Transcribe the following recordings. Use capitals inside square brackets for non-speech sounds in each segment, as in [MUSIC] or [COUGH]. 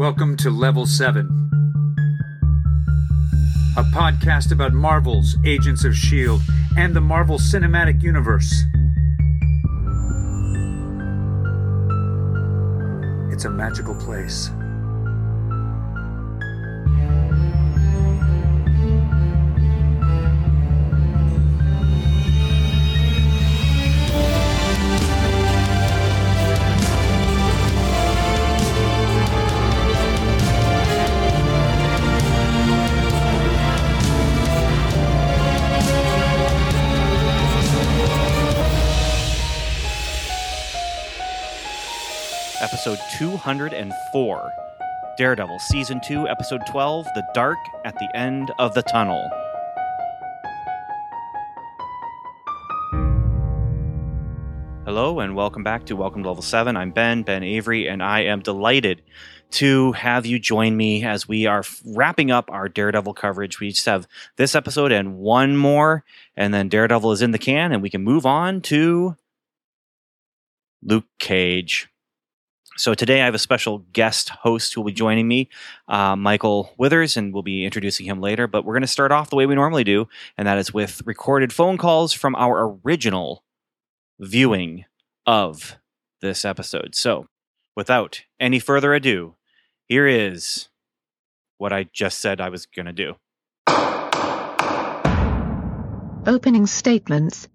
Welcome to Level 7, a podcast about Marvel's Agents of S.H.I.E.L.D. and the Marvel Cinematic Universe. It's a magical place. Episode 204 Daredevil, Season 2, Episode 12 The Dark at the End of the Tunnel. Hello, and welcome back to Welcome to Level 7. I'm Ben, Ben Avery, and I am delighted to have you join me as we are wrapping up our Daredevil coverage. We just have this episode and one more, and then Daredevil is in the can, and we can move on to Luke Cage. So today I have a special guest host who will be joining me, uh, Michael Withers, and we'll be introducing him later. But we're going to start off the way we normally do, and that is with recorded phone calls from our original viewing of this episode. So without any further ado, here is what I just said I was going to do. Opening statements.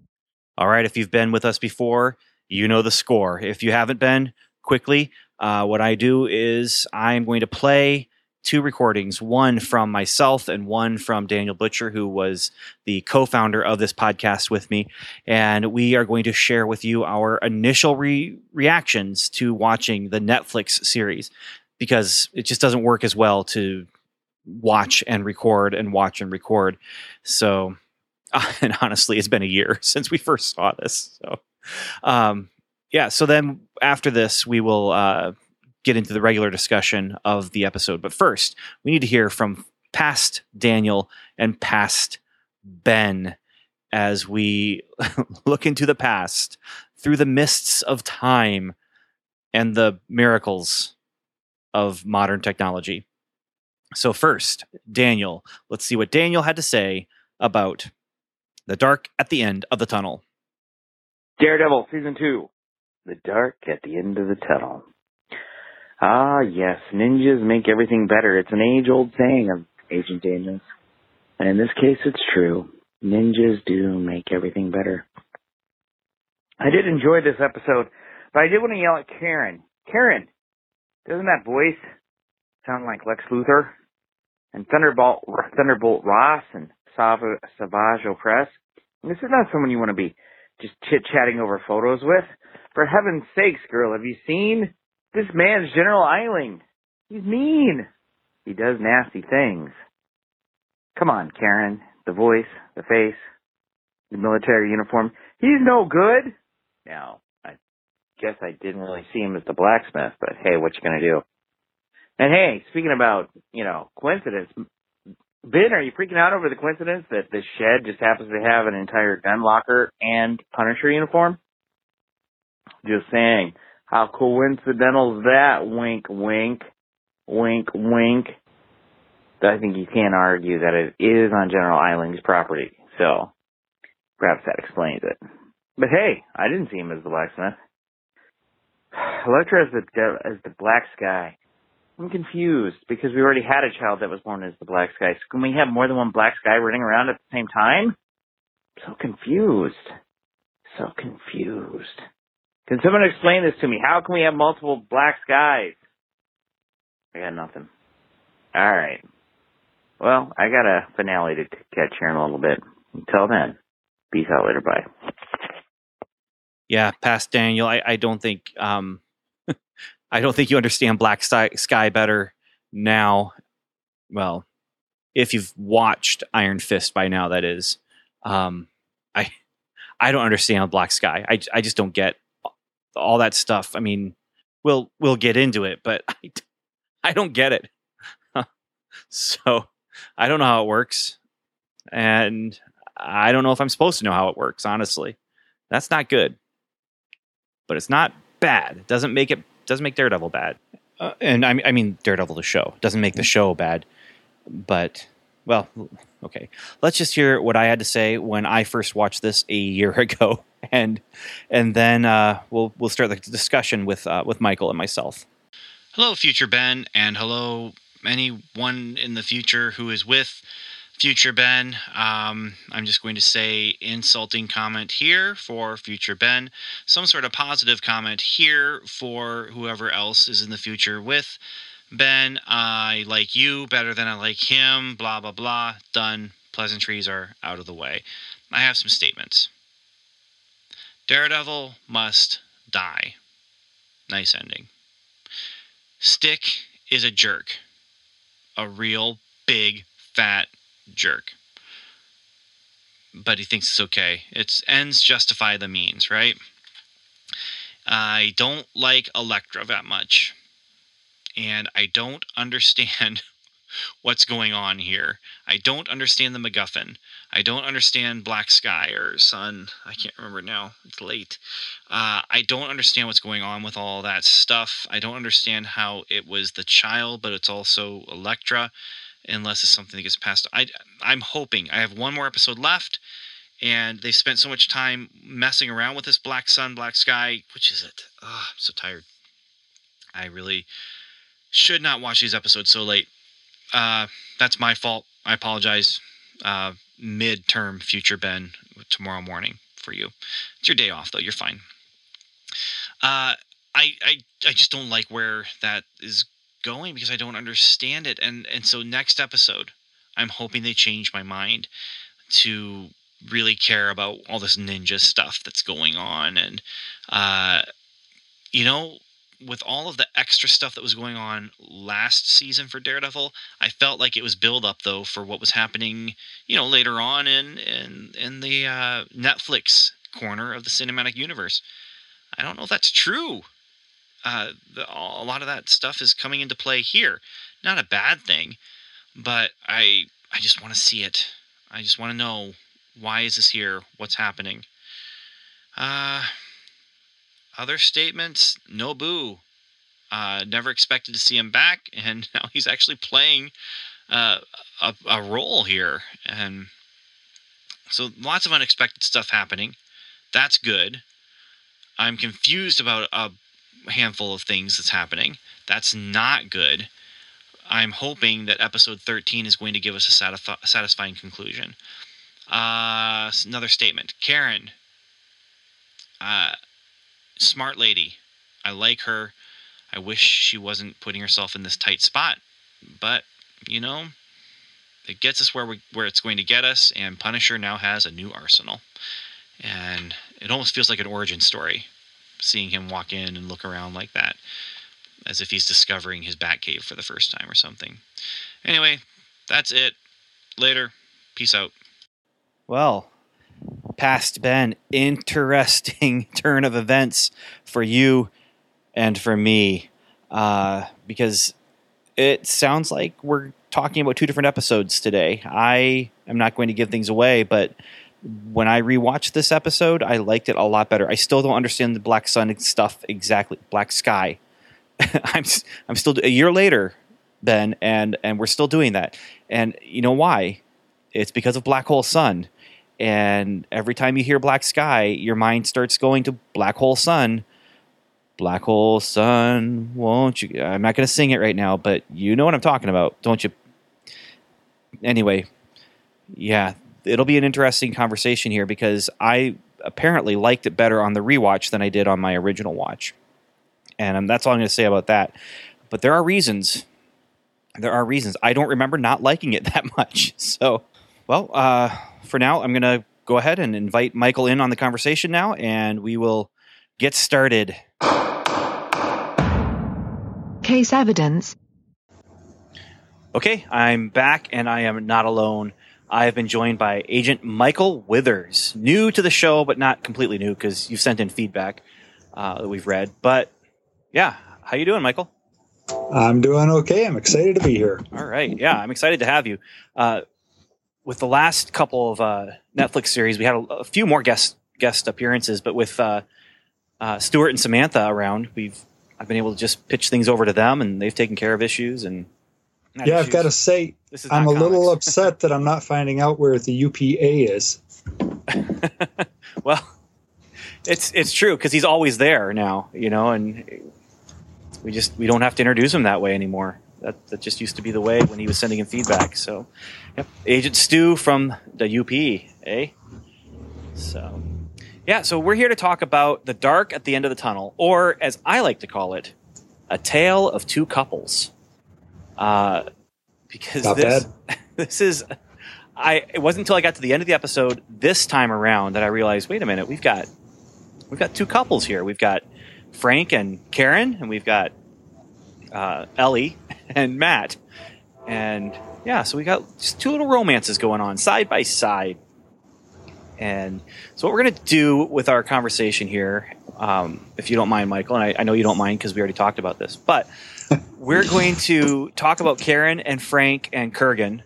All right, if you've been with us before, you know the score. If you haven't been, quickly. Uh, what I do is I'm going to play two recordings, one from myself and one from Daniel Butcher, who was the co founder of this podcast with me. And we are going to share with you our initial re- reactions to watching the Netflix series because it just doesn't work as well to watch and record and watch and record. So, [LAUGHS] and honestly, it's been a year [LAUGHS] since we first saw this. So, um, yeah, so then after this, we will uh, get into the regular discussion of the episode. But first, we need to hear from past Daniel and past Ben as we [LAUGHS] look into the past through the mists of time and the miracles of modern technology. So, first, Daniel, let's see what Daniel had to say about the dark at the end of the tunnel. Daredevil, season two. The dark at the end of the tunnel. Ah, yes, ninjas make everything better. It's an age-old saying of Agent Daniels. And in this case, it's true. Ninjas do make everything better. I did enjoy this episode, but I did want to yell at Karen. Karen, doesn't that voice sound like Lex Luthor? And Thunderbolt, Thunderbolt Ross and Savage Opress? This is not someone you want to be just chit-chatting over photos with. For heaven's sakes, girl, have you seen this man's General Eiling? He's mean. He does nasty things. Come on, Karen. The voice, the face, the military uniform. He's no good. Now, I guess I didn't really see him as the blacksmith, but hey, what you gonna do? And hey, speaking about, you know, coincidence, Ben, are you freaking out over the coincidence that this shed just happens to have an entire gun locker and Punisher uniform? Just saying. How coincidental is that? Wink, wink. Wink, wink. I think you can't argue that it is on General Eiling's property. So, perhaps that explains it. But hey, I didn't see him as the blacksmith. [SIGHS] Elektra as the, as the black sky. I'm confused because we already had a child that was born as the black sky. So can we have more than one black sky running around at the same time? so confused. So confused. Can someone explain this to me? How can we have multiple black skies? I got nothing. All right. Well, I got a finale to catch here in a little bit. Until then, peace out later. Bye. Yeah, past Daniel, I, I don't think um, [LAUGHS] I don't think you understand Black Sky better now. Well, if you've watched Iron Fist by now, that is. Um, I I don't understand Black Sky. I I just don't get all that stuff. I mean, we'll we'll get into it, but [LAUGHS] I, I don't get it. so I don't know how it works, and I don't know if I'm supposed to know how it works. Honestly, that's not good, but it's not bad. It doesn't make it doesn't make Daredevil bad. uh, and I, I mean Daredevil the show doesn't make the show bad, but well, okay. Let's just hear what I had to say when I first watched this a year [LAUGHS] ago, and and then uh, we'll we'll start the discussion with uh, with Michael and myself. Hello, future Ben, and hello anyone in the future who is with future Ben. Um, I'm just going to say insulting comment here for future Ben, some sort of positive comment here for whoever else is in the future with Ben. I like you better than I like him, blah, blah, blah. Done. Pleasantries are out of the way. I have some statements. Daredevil must die. Nice ending. Stick is a jerk. A real big fat jerk. But he thinks it's okay. It's ends justify the means, right? I don't like Elektra that much. And I don't understand [LAUGHS] what's going on here. I don't understand the MacGuffin. I don't understand Black Sky or Sun. I can't remember now. It's late. Uh, I don't understand what's going on with all that stuff. I don't understand how it was the child, but it's also Elektra unless it's something that gets passed. I I'm hoping I have one more episode left, and they spent so much time messing around with this black sun, black sky. Which is it? Oh, I'm so tired. I really should not watch these episodes so late. Uh, that's my fault. I apologize. Uh, mid-term future Ben tomorrow morning for you. It's your day off though. You're fine. Uh, I, I I just don't like where that is going because I don't understand it. And and so next episode, I'm hoping they change my mind to really care about all this ninja stuff that's going on and uh you know with all of the extra stuff that was going on last season for Daredevil, I felt like it was build up though for what was happening, you know, later on in in in the uh, Netflix corner of the cinematic universe. I don't know if that's true uh, the, a lot of that stuff is coming into play here. Not a bad thing, but I I just want to see it. I just want to know why is this here? What's happening? Uh, other statements? Nobu. Uh, never expected to see him back, [LAUGHS] and now he's actually playing uh, a, a role here, and so lots of unexpected stuff happening. That's good. I'm confused about a handful of things that's happening. That's not good. I'm hoping that episode 13 is going to give us a satisfi- satisfying conclusion. Uh, another statement. Karen, uh, smart lady. I like her. I wish she wasn't putting herself in this tight spot, but you know, it gets us where we where it's going to get us. And Punisher now has a new arsenal, and it almost feels like an origin story seeing him walk in and look around like that, as if he's discovering his Batcave for the first time or something. Anyway, that's it. Later. Peace out. Well, past Ben, interesting [LAUGHS] turn of events for you and for me, uh, because it sounds like we're talking about two different episodes today. I am not going to give things away, but when I rewatched this episode, I liked it a lot better. I still don't understand the Black Sun stuff exactly. Black Sky. [LAUGHS] I'm I'm still a year later, Ben, and and we're still doing that. And you know why? It's because of Black Hole Sun. And every time you hear Black Sky, your mind starts going to Black Hole Sun. Black Hole Sun, won't you? I'm not going to sing it right now, but you know what I'm talking about, don't you? Anyway, yeah, it'll be an interesting conversation here because I apparently liked it better on the rewatch than I did on my original watch. And um, that's all I'm going to say about that. But there are reasons. There are reasons. I don't remember not liking it [LAUGHS] that much. So, well, uh, for now, I'm going to go ahead and invite Michael in on the conversation now, and we will get started. Case evidence. Okay, I'm back, and I am not alone. I have been joined by Agent Michael Withers, new to the show, but not completely new because you've sent in feedback uh, that we've read. But yeah, how you doing, Michael? I'm doing okay. I'm excited to be here. All right, yeah, I'm excited to have you. Uh, with the last couple of uh, Netflix series, we had a, a, few more guest guest appearances, but with uh, uh, Stuart and Samantha around, we've I've been able to just pitch things over to them, and they've taken care of issues. And Yeah, I've got to say, This is I'm a not little upset that I'm not finding out where the UPA is. [LAUGHS] well, it's it's true because he's always there now, you know, and we just we don't have to introduce him that way anymore. That that just used to be the way when he was sending in feedback. So, yep, Agent Stu from the UP, eh? So, yeah, so we're here to talk about the dark at the end of the tunnel, or as I like to call it, a tale of two couples. Uh, because Not this [LAUGHS] this is I it wasn't until I got to the end of the episode this time around that I realized, wait a minute, we've got we've got two couples here. We've got Frank and Karen, and we've got uh, Ellie [LAUGHS] and Matt, and yeah, so we got just two little romances going on side by side. And so, what we're going to do with our conversation here, um, if you don't mind, Michael, and I, I know you don't mind because we already talked about this, but [LAUGHS] we're going to talk about Karen and Frank and Kurgan,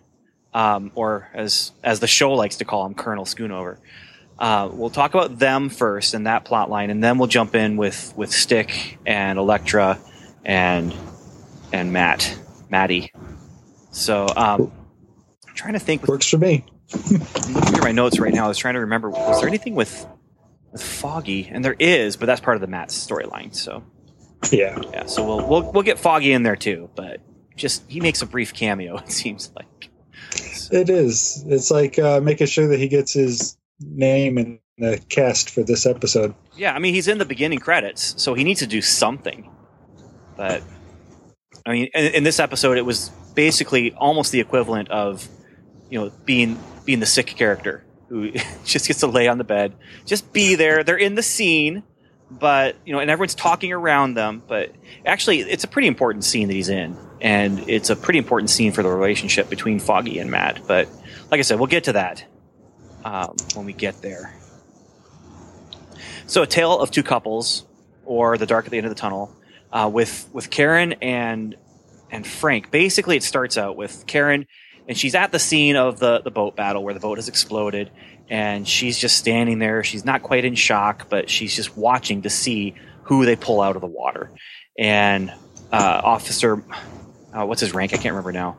um, or as as the show likes to call him, Colonel Schoonover. Uh, we'll talk about them first and that plot line, and then we'll jump in with with Stick and Elektra and and Matt, Maddie. So um, I'm trying to think. With, Works for me. I'm looking through my notes right now. I was trying to remember. Was there anything with with Foggy? And there is, but that's part of the Matt storyline. So Yeah. yeah, so we'll we'll we'll get Foggy in there too, but just he makes a brief cameo. [LAUGHS] It seems like. It is. It's like uh, making sure that he gets his name in the cast for this episode. Yeah, I mean he's in the beginning credits, so he needs to do something. But I mean, in, in this episode, it was basically almost the equivalent of you know being being the sick character who [LAUGHS] just gets to lay on the bed, just be there. They're in the scene, but you know, and everyone's talking around them. But actually, it's a pretty important scene that he's in, and it's a pretty important scene for the relationship between Foggy and Matt. But like I said, we'll get to that um, when we get there. So, a tale of two couples, or the dark at the end of the tunnel, uh, with with Karen and and Frank. Basically, it starts out with Karen, and she's at the scene of the the boat battle where the boat has exploded, and she's just standing there. She's not quite in shock, but she's just watching to see who they pull out of the water. And uh, Officer, uh, what's his rank? I can't remember now.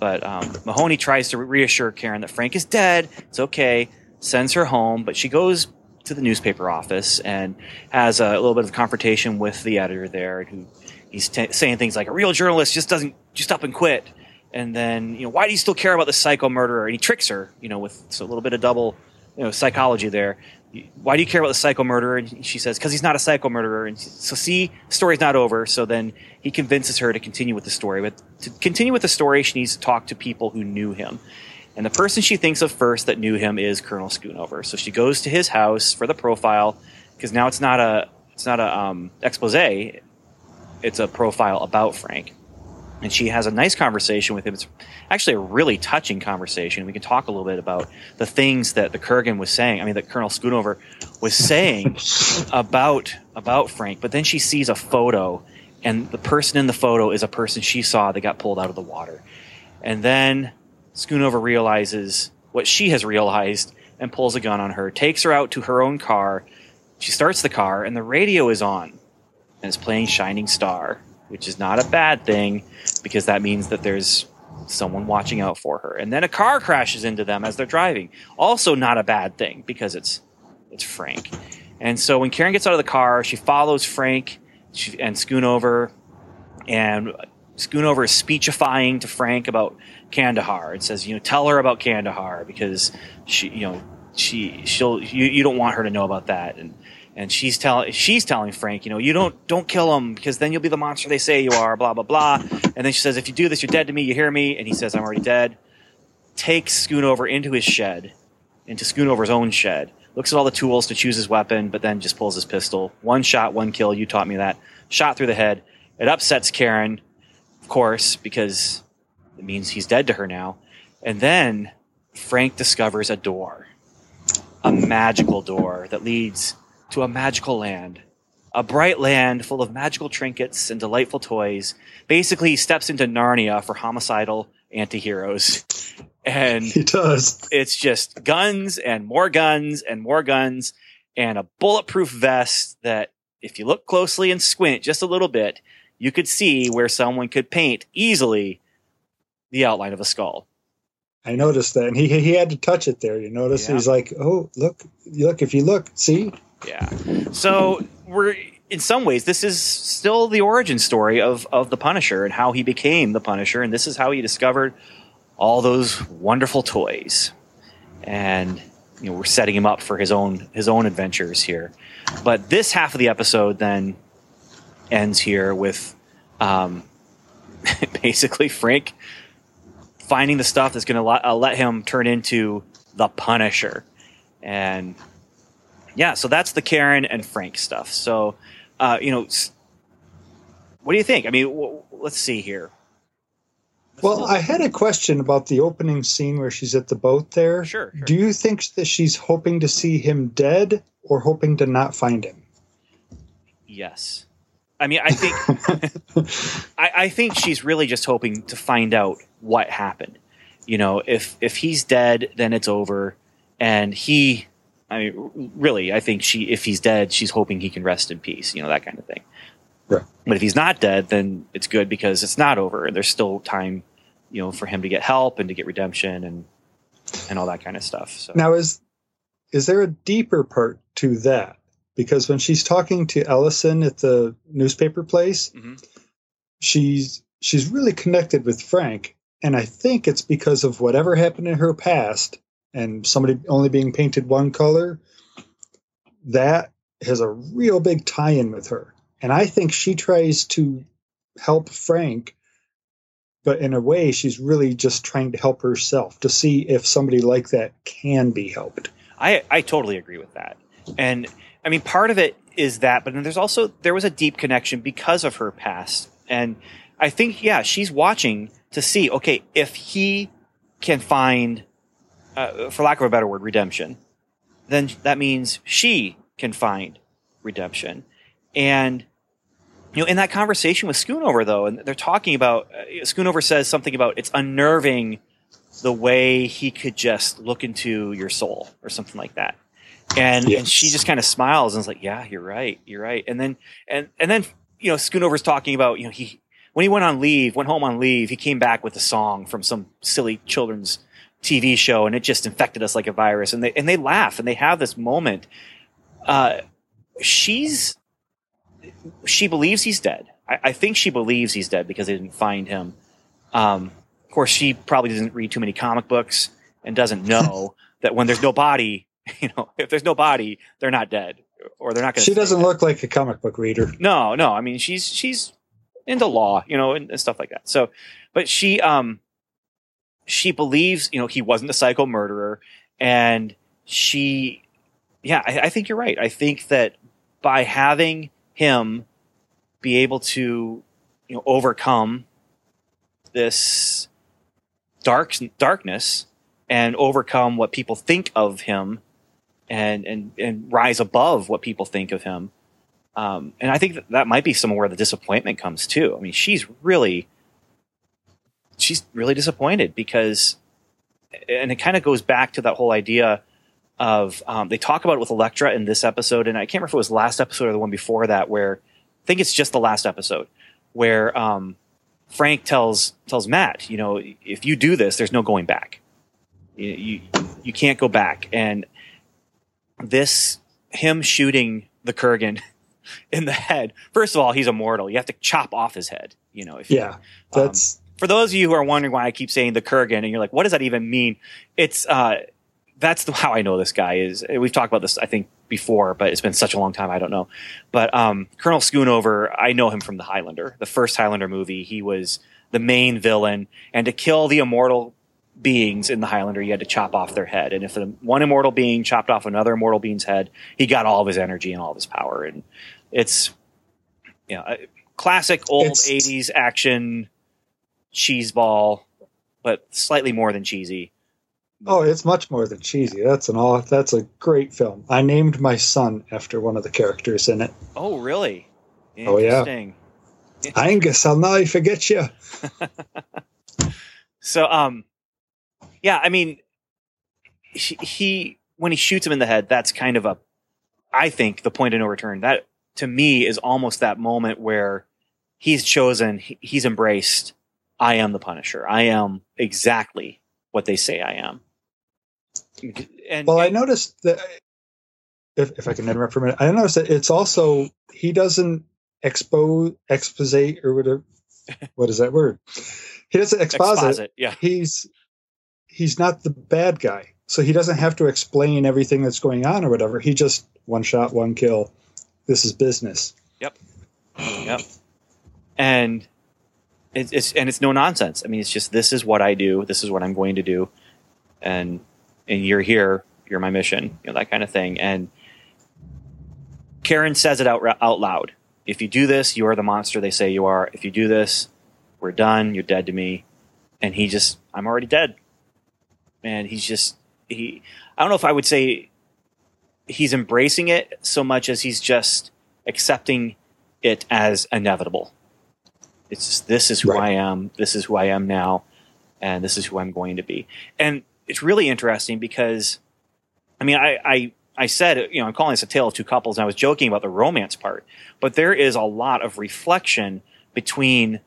But um, Mahoney tries to reassure Karen that Frank is dead. It's okay. Sends her home, but she goes to the newspaper office and has a little bit of confrontation with the editor there, who he's t- saying things like, "A real journalist just doesn't just up and quit." And then, you know, why do you still care about the psycho murderer? And he tricks her, you know, with so a little bit of double, you know, psychology there. Why do you care about the psycho murderer? And she says, because he's not a psycho murderer. And so, see, story's not over. So then he convinces her to continue with the story. But to continue with the story, she needs to talk to people who knew him. And the person she thinks of first that knew him is Colonel Schoonover. So she goes to his house for the profile because now it's not a it's not a um, expose. It's a profile about Frank. And she has a nice conversation with him. It's actually a really touching conversation. We can talk a little bit about the things that the Kurgan was saying. I mean, that Colonel Schoonover was saying [LAUGHS] about about Frank. But then she sees a photo, and the person in the photo is a person she saw that got pulled out of the water. And then Schoonover realizes what she has realized and pulls a gun on her, takes her out to her own car. She starts the car, and the radio is on, and it's playing Shining Star, which is not a bad thing because that means that there's someone watching out for her. And then a car crashes into them as they're driving. Also not a bad thing because it's it's Frank. And so when Karen gets out of the car, she follows Frank and Schoonover, and Schoonover is speechifying to Frank about Kandahar. It says, you know, tell her about Kandahar because she, you know, she she'll you, you don't want her to know about that. And and she's telling she's telling Frank, you know, you don't don't kill him because then you'll be the monster they say you are. Blah blah blah. And then she says, if you do this, you're dead to me. You hear me? And he says, I'm already dead. Takes Schoonover into his shed, into Schoonover's own shed. Looks at all the tools to choose his weapon, but then just pulls his pistol. One shot, one kill. You taught me that. Shot through the head. It upsets Karen, course, because it means he's dead to her now. And then Frank discovers a door, a magical door that leads to a magical land, a bright land full of magical trinkets and delightful toys. Basically, he steps into Narnia for homicidal antiheroes. And He does. it's just guns and more guns and more guns and a bulletproof vest that if you look closely and squint just a little bit, you could see where someone could paint easily the outline of a skull. I noticed that, and he he had to touch it there. You notice Yeah. he's like, "Oh, look, look! If you look, see, Yeah. So we're in some ways this is still the origin story of of the Punisher and how he became the Punisher, and this is how he discovered all those wonderful toys. And you know we're setting him up for his own his own adventures here. But this half of the episode then ends here with um, [LAUGHS] basically Frank finding the stuff that's going to let, uh, let him turn into the Punisher, and yeah, so that's the Karen and Frank stuff. So, uh, you know, what do you think? I mean, w- let's see here. Well, I had a question about the opening scene where she's at the boat there. Sure, sure. Do you think that she's hoping to see him dead or hoping to not find him? Yes, I mean, I think [LAUGHS] I, I think she's really just hoping to find out what happened. You know, if if he's dead, then it's over, and he. I mean, really, I think she. If he's dead, she's hoping he can rest in peace. You know, that kind of thing. Right. But if he's not dead, then it's good because it's not over, and there's still time, you know, for him to get help and to get redemption and and all that kind of stuff. So Now, is is there a deeper part to that? Because when she's talking to Ellison at the newspaper place, Mhm. she's she's really connected with Frank, and I think it's because of whatever happened in her past and somebody only being painted one color. That has a real big tie-in with her, and I think she tries to help Frank but in a way she's really just trying to help herself to see if somebody like that can be helped I, I totally agree with that. And I mean, part of it is that, but there's also, there was a deep connection because of her past. And I think, yeah, she's watching to see, okay, if he can find, uh, for lack of a better word, redemption, then that means she can find redemption. And, you know, in that conversation with Schoonover, though, and they're talking about, uh, Schoonover says something about it's unnerving the way he could just look into your soul or something like that. And and she just kind of smiles and is like, "Yeah, you're right, you're right." And then and and then you know Schoonover's talking about you know he when he went on leave, went home on leave, he came back with a song from some silly children's TV show, and it just infected us like a virus. And they and they laugh and they have this moment. Uh, she's she believes he's dead. I, I think she believes he's dead because they didn't find him. Um, of course, she probably doesn't read too many comic books and doesn't know [LAUGHS] that when there's no body, [LAUGHS] you know, if there's no body, they're not dead or they're not going to. she doesn't look like a comic book reader No, no. I mean, she's she's into law, you know, and, and stuff like that. So, but she um she believes, you know, he wasn't a psycho murderer, and she, yeah, I, I think you're right. I think that by having him be able to, you know, overcome this dark darkness and overcome what people think of him and and and rise above what people think of him um, and I think that, that might be some where the disappointment comes too. I mean, she's really, she's really disappointed because, and it kind of goes back to that whole idea of um, they talk about it with Elektra in this episode, and I can't remember if it was last episode or the one before that, where I think it's just the last episode where um, Frank tells tells Matt, you know, if you do this, there's no going back. You you, you can't go back, and this him shooting the Kurgan [LAUGHS] in the head. First of all, he's immortal. You have to chop off his head. You know, if you- yeah that's for those of you who are wondering why I keep saying the Kurgan, and you're like, what does that even mean? It's uh, that's the, how I know this guy is. We've talked about this, I think, before, but it's been such a long time, I don't know. But um, Colonel Schoonover, I know him from the Highlander, the first Highlander movie. He was the main villain, and to kill the immortal beings in the Highlander, you had to chop off their head. And if the one immortal being chopped off another immortal being's head, he got all of his energy and all of his power. And it's, you know, a classic old It's- 80s action cheese ball, but slightly more than cheesy. oh it's much more than cheesy that's an all that's a great film i named my son after one of the characters in it Oh, really? Oh, yeah. Angus i'll never forget you [LAUGHS] So, um, yeah, I mean, he, he when he shoots him in the head, that's kind of a, I think, the point of no return. That to me is almost that moment where he's chosen, he- he's embraced. I am the Punisher. I am exactly what they say I am. And, Well, I noticed that if, if I can interrupt for a minute, I noticed that it's also he doesn't expose expose or whatever. [LAUGHS] What is that word? He doesn't exposit. exposit. Yeah. He's he's not the bad guy, so he doesn't have to explain everything that's going on or whatever. He just one shot, one kill. This is business. Yep. Yep. And it's, it's and it's no nonsense. I mean, it's just this is what I do. This is what I'm going to do, and and you're here. You're my mission. You know that kind of thing. And Karen says it out out loud. If you do this, you are the monster they say you are. If you do this, we're done. You're dead to me. And he just, I'm already dead. And he's just, he, I don't know if I would say he's embracing it so much as he's just accepting it as inevitable. It's just, this is who Right. I am. This is who I am now. And this is who I'm going to be. And it's really interesting because, I mean, I, I, I said, you know, I'm calling this a tale of two couples, and I was joking about the romance part, but there is a lot of reflection between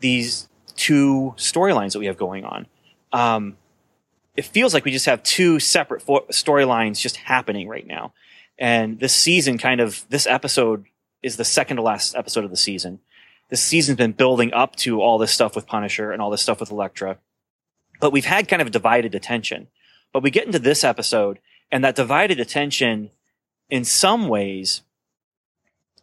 these two storylines that we have going on. Um, it feels like we just have two separate fo- storylines just happening right now. And this season, kind of, this episode is the second to last episode of the season. This season's been building up to all this stuff with Punisher and all this stuff with Elektra. But we've had kind of divided attention. But we get into this episode, and that divided attention, in some ways,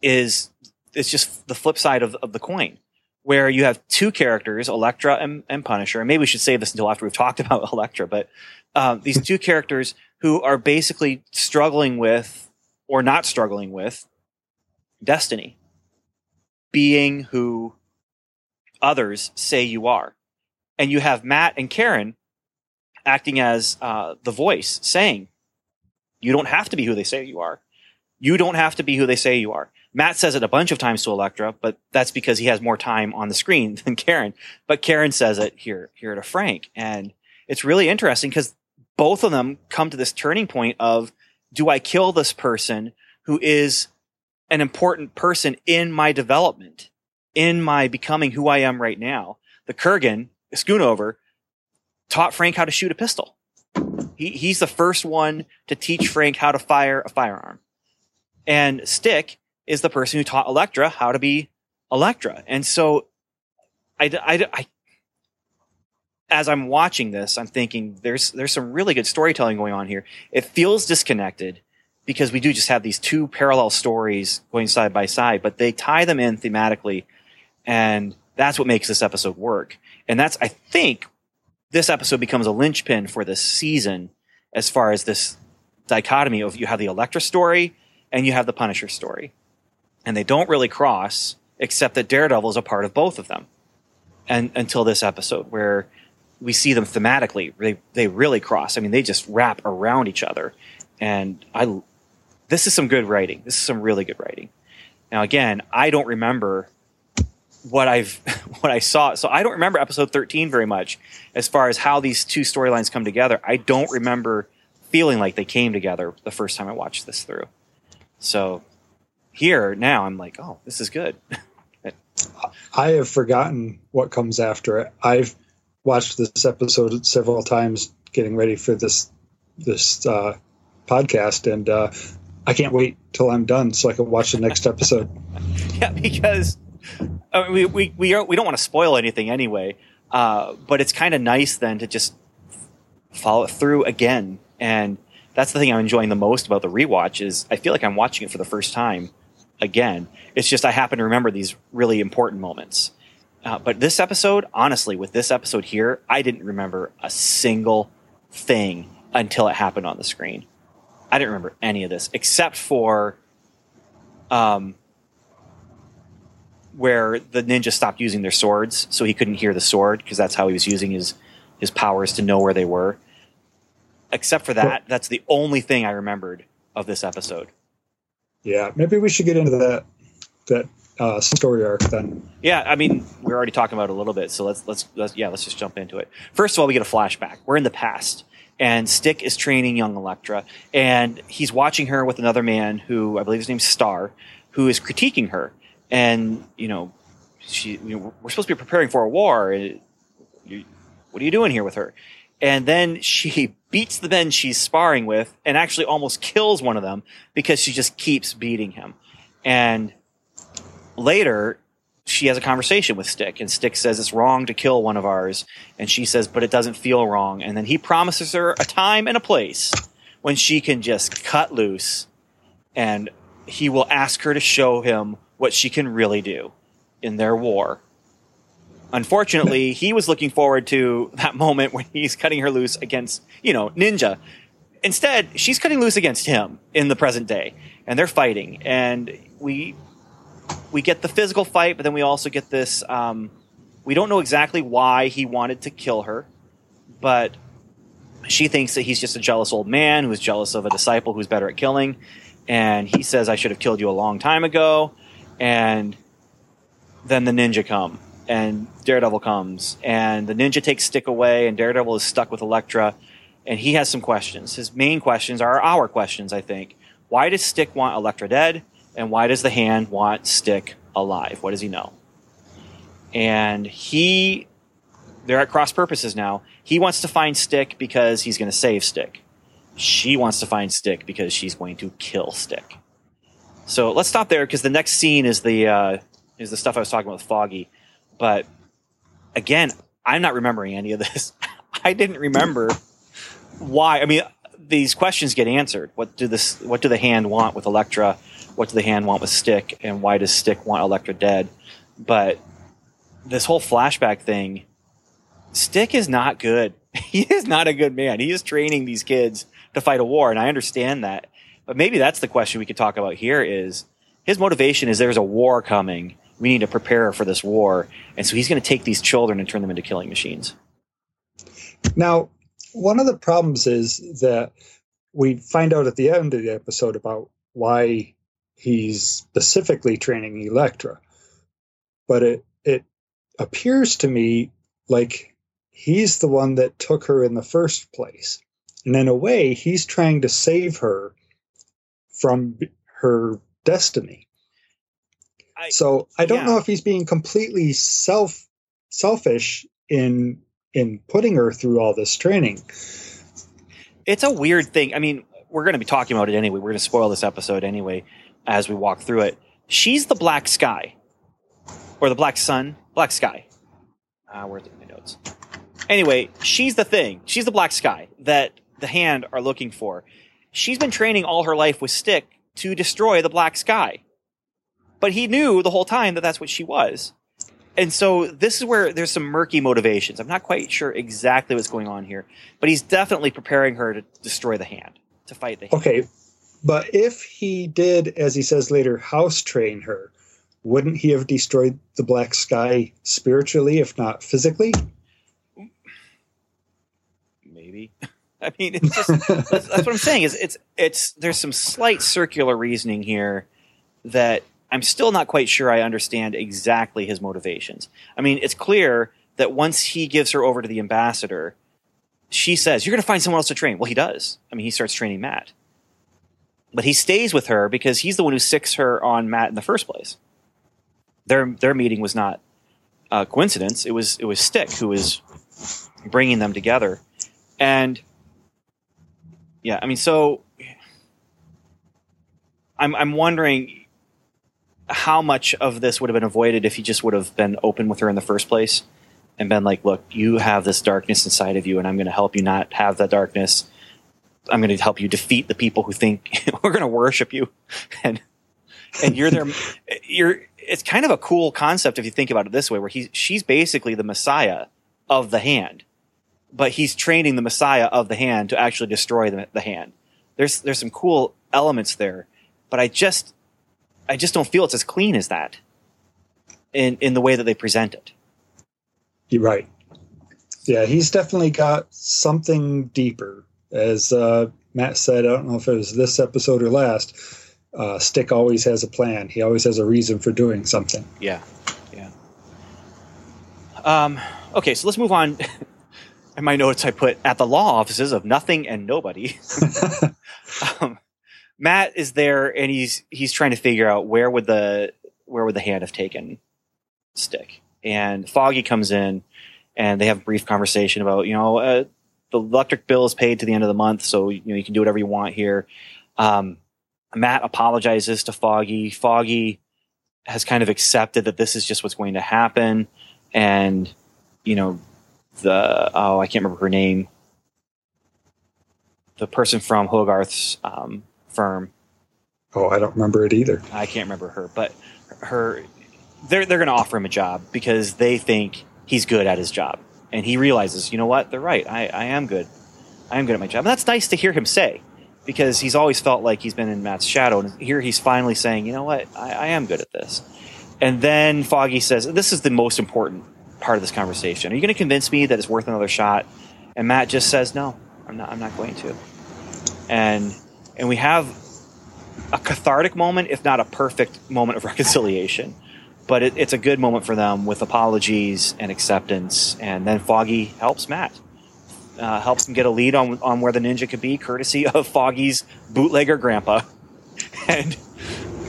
is it's just the flip side of, of the coin, where you have two characters, Elektra and, and Punisher. And maybe we should save this until after we've [LAUGHS] talked about [LAUGHS] Elektra, but um, these two [LAUGHS] characters who are basically struggling with, or not struggling with, destiny, being who others say you are. And you have Matt and Karen acting as uh, the voice, saying, You don't have to be who they say you are. You don't have to be who they say you are. Matt says it a bunch of times to Elektra, but that's because he has more time on the screen [LAUGHS] than Karen. But Karen says it here here to Frank, and it's really interesting because both of them come to this turning point of do I kill this person who is an important person in my development, in my becoming who I am right now? The Kurgan, Schoonover, taught Frank how to shoot a pistol. He, he's the first one to teach Frank how to fire a firearm. And Stick is the person who taught Elektra how to be Elektra. And so I, I, I, as I'm watching this, I'm thinking there's, there's some really good storytelling going on here. It feels disconnected because we do just have these two parallel stories going side by side, but they tie them in thematically. And that's what makes this episode work. And that's, I think, this episode becomes a linchpin for this season as far as this dichotomy of you have the Elektra story and you have the Punisher story. And they don't really cross, except that Daredevil is a part of both of them. And until this episode, where we see them thematically, they, they really cross. I mean, they just wrap around each other. And I, this is some good writing. This is some really good writing. Now, again, I don't remember what I've [LAUGHS] what I saw. So I don't remember episode 13 very much as far as how these two storylines come together. I don't remember feeling like they came together the first time I watched this through. So here now I'm like, oh, this is good. I have forgotten what comes after it. I've watched this episode several times, getting ready for this this uh, podcast, and uh, I can't wait till I'm done so I can watch the next episode. [LAUGHS] yeah, because I mean, we we we, are, we don't want to spoil anything anyway. Uh, but it's kind of nice then to just follow it through again, and that's the thing I'm enjoying the most about the rewatch is I feel like I'm watching it for the first time again. It's just I happen to remember these really important moments. Uh, but this episode, honestly, with this episode here, I didn't remember a single thing until it happened on the screen. I didn't remember any of this except for um, where the ninja stopped using their swords, so he couldn't hear the sword because that's how he was using his his powers to know where they were. Except for that, that's the only thing I remembered of this episode. Yeah, maybe we should get into that that uh, story arc then. Yeah, I mean, we are already talking about it a little bit, so let's, let's let's yeah, let's just jump into it. First of all, we get a flashback. We're in the past, and Stick is training young Elektra, and he's watching her with another man who I believe his name's Star, who is critiquing her, and you know, she you know, we're supposed to be preparing for a war. You, what are you doing here with her? And then she [LAUGHS] beats the men she's sparring with, and actually almost kills one of them because she just keeps beating him. And later, she has a conversation with Stick, and Stick says it's wrong to kill one of ours, and she says, but it doesn't feel wrong. And then he promises her a time and a place when she can just cut loose, and he will ask her to show him what she can really do in their war. Unfortunately, he was looking forward to that moment when he's cutting her loose against, you know, Ninja. Instead, she's cutting loose against him in the present day, and they're fighting. And we we get the physical fight, but then we also get this. Um, we don't know exactly why he wanted to kill her, but she thinks that he's just a jealous old man who's jealous of a disciple who's better at killing. And he says, I should have killed you a long time ago. And then the ninja come, and Daredevil comes, and the ninja takes Stick away, and Daredevil is stuck with Elektra. And he has some questions. His main questions are our questions, I think. Why does Stick want Elektra dead? And why does the hand want Stick alive? What does he know? And he, they're at cross purposes now. He wants to find Stick because he's going to save Stick. She wants to find Stick because she's going to kill Stick. So let's stop there because the next scene is the uh, is the stuff I was talking about with Foggy. But again, I'm not remembering any of this. [LAUGHS] I didn't remember why. I mean, these questions get answered. What do this? What do the hand want with Elektra? What do the hand want with Stick? And why does Stick want Elektra dead? But this whole flashback thing, Stick is not good. [LAUGHS] He is not a good man. He is training these kids to fight a war, and I understand that. But maybe that's the question we could talk about here: is his motivation is there's a war coming. We need to prepare for this war, and so he's going to take these children and turn them into killing machines. Now, one of the problems is that we find out at the end of the episode about why he's specifically training Elektra. But it it appears to me like he's the one that took her in the first place. And in a way, he's trying to save her from her destiny. I, So I don't yeah. know if he's being completely self selfish in in putting her through all this training. it's a weird thing. I mean, we're going to be talking about it anyway. We're going to spoil this episode anyway as we walk through it. She's the black sky, or the black sun, black sky. Uh, where's my notes? Anyway, she's the thing. She's the black sky that the hand are looking for. She's been training all her life with Stick to destroy the black sky, but he knew the whole time that that's what she was. And so this is where there's some murky motivations. I'm not quite sure exactly what's going on here, but he's definitely preparing her to destroy the hand, to fight the hand. Okay, but if he did, as he says later, house train her, wouldn't he have destroyed the black sky spiritually, if not physically? Maybe. [LAUGHS] I mean, it's just, that's, that's what I'm saying. Is it's it's there's some slight circular reasoning here that I'm still not quite sure I understand exactly his motivations. I mean, it's clear that once he gives her over to the ambassador, she says, "You're going to find someone else to train." Well, he does. I mean, he starts training Matt, but he stays with her because he's the one who sicks her on Matt in the first place. Their their meeting was not a coincidence. It was it was Stick who was bringing them together, and yeah, I mean, so I'm I'm wondering how much of this would have been avoided if he just would have been open with her in the first place and been like, "Look, you have this darkness inside of you, and I'm going to help you not have that darkness. I'm going to help you defeat the people who think [LAUGHS] we're going to worship you, [LAUGHS] and and you're there. [LAUGHS] you're." It's kind of a cool concept if you think about it this way, where he's she's basically the messiah of the hand, but he's training the messiah of the hand to actually destroy the, the hand. There's there's some cool elements there, but I just I just don't feel it's as clean as that in in the way that they present it. You're right. Yeah, he's definitely got something deeper. As uh, Matt said, I don't know if it was this episode or last. Uh, Stick always has a plan. He always has a reason for doing something. Yeah, yeah. Um, okay, so let's move on. [LAUGHS] In my notes, I put at the law offices of nothing and nobody. [LAUGHS] [LAUGHS] um, Matt is there and he's he's trying to figure out where would the where would the hand have taken stick. And Foggy comes in and they have a brief conversation about, you know, uh, the electric bill is paid to the end of the month, so you know you can do whatever you want here. Um, Matt apologizes to Foggy. Foggy has kind of accepted that this is just what's going to happen, and you know, the oh I can't remember her name, the person from Hogarth's um, firm. Oh, I don't remember it either. I can't remember her, but her they're they're going to offer him a job because they think he's good at his job, and he realizes, you know what, they're right. I, I am good. I am good at my job, and that's nice to hear him say because he's always felt like he's been in Matt's shadow, and here he's finally saying, you know what, I, I am good at this. And then Foggy says, this is the most important part of this conversation. Are you going to convince me that it's worth another shot? And Matt just says, no, I'm not. I'm not going to. And and we have a cathartic moment, if not a perfect moment of [LAUGHS] reconciliation. But it, it's a good moment for them with apologies and acceptance. And then Foggy helps Matt, uh, helps him get a lead on, on where the ninja could be, courtesy [LAUGHS] of Foggy's bootlegger grandpa. [LAUGHS] And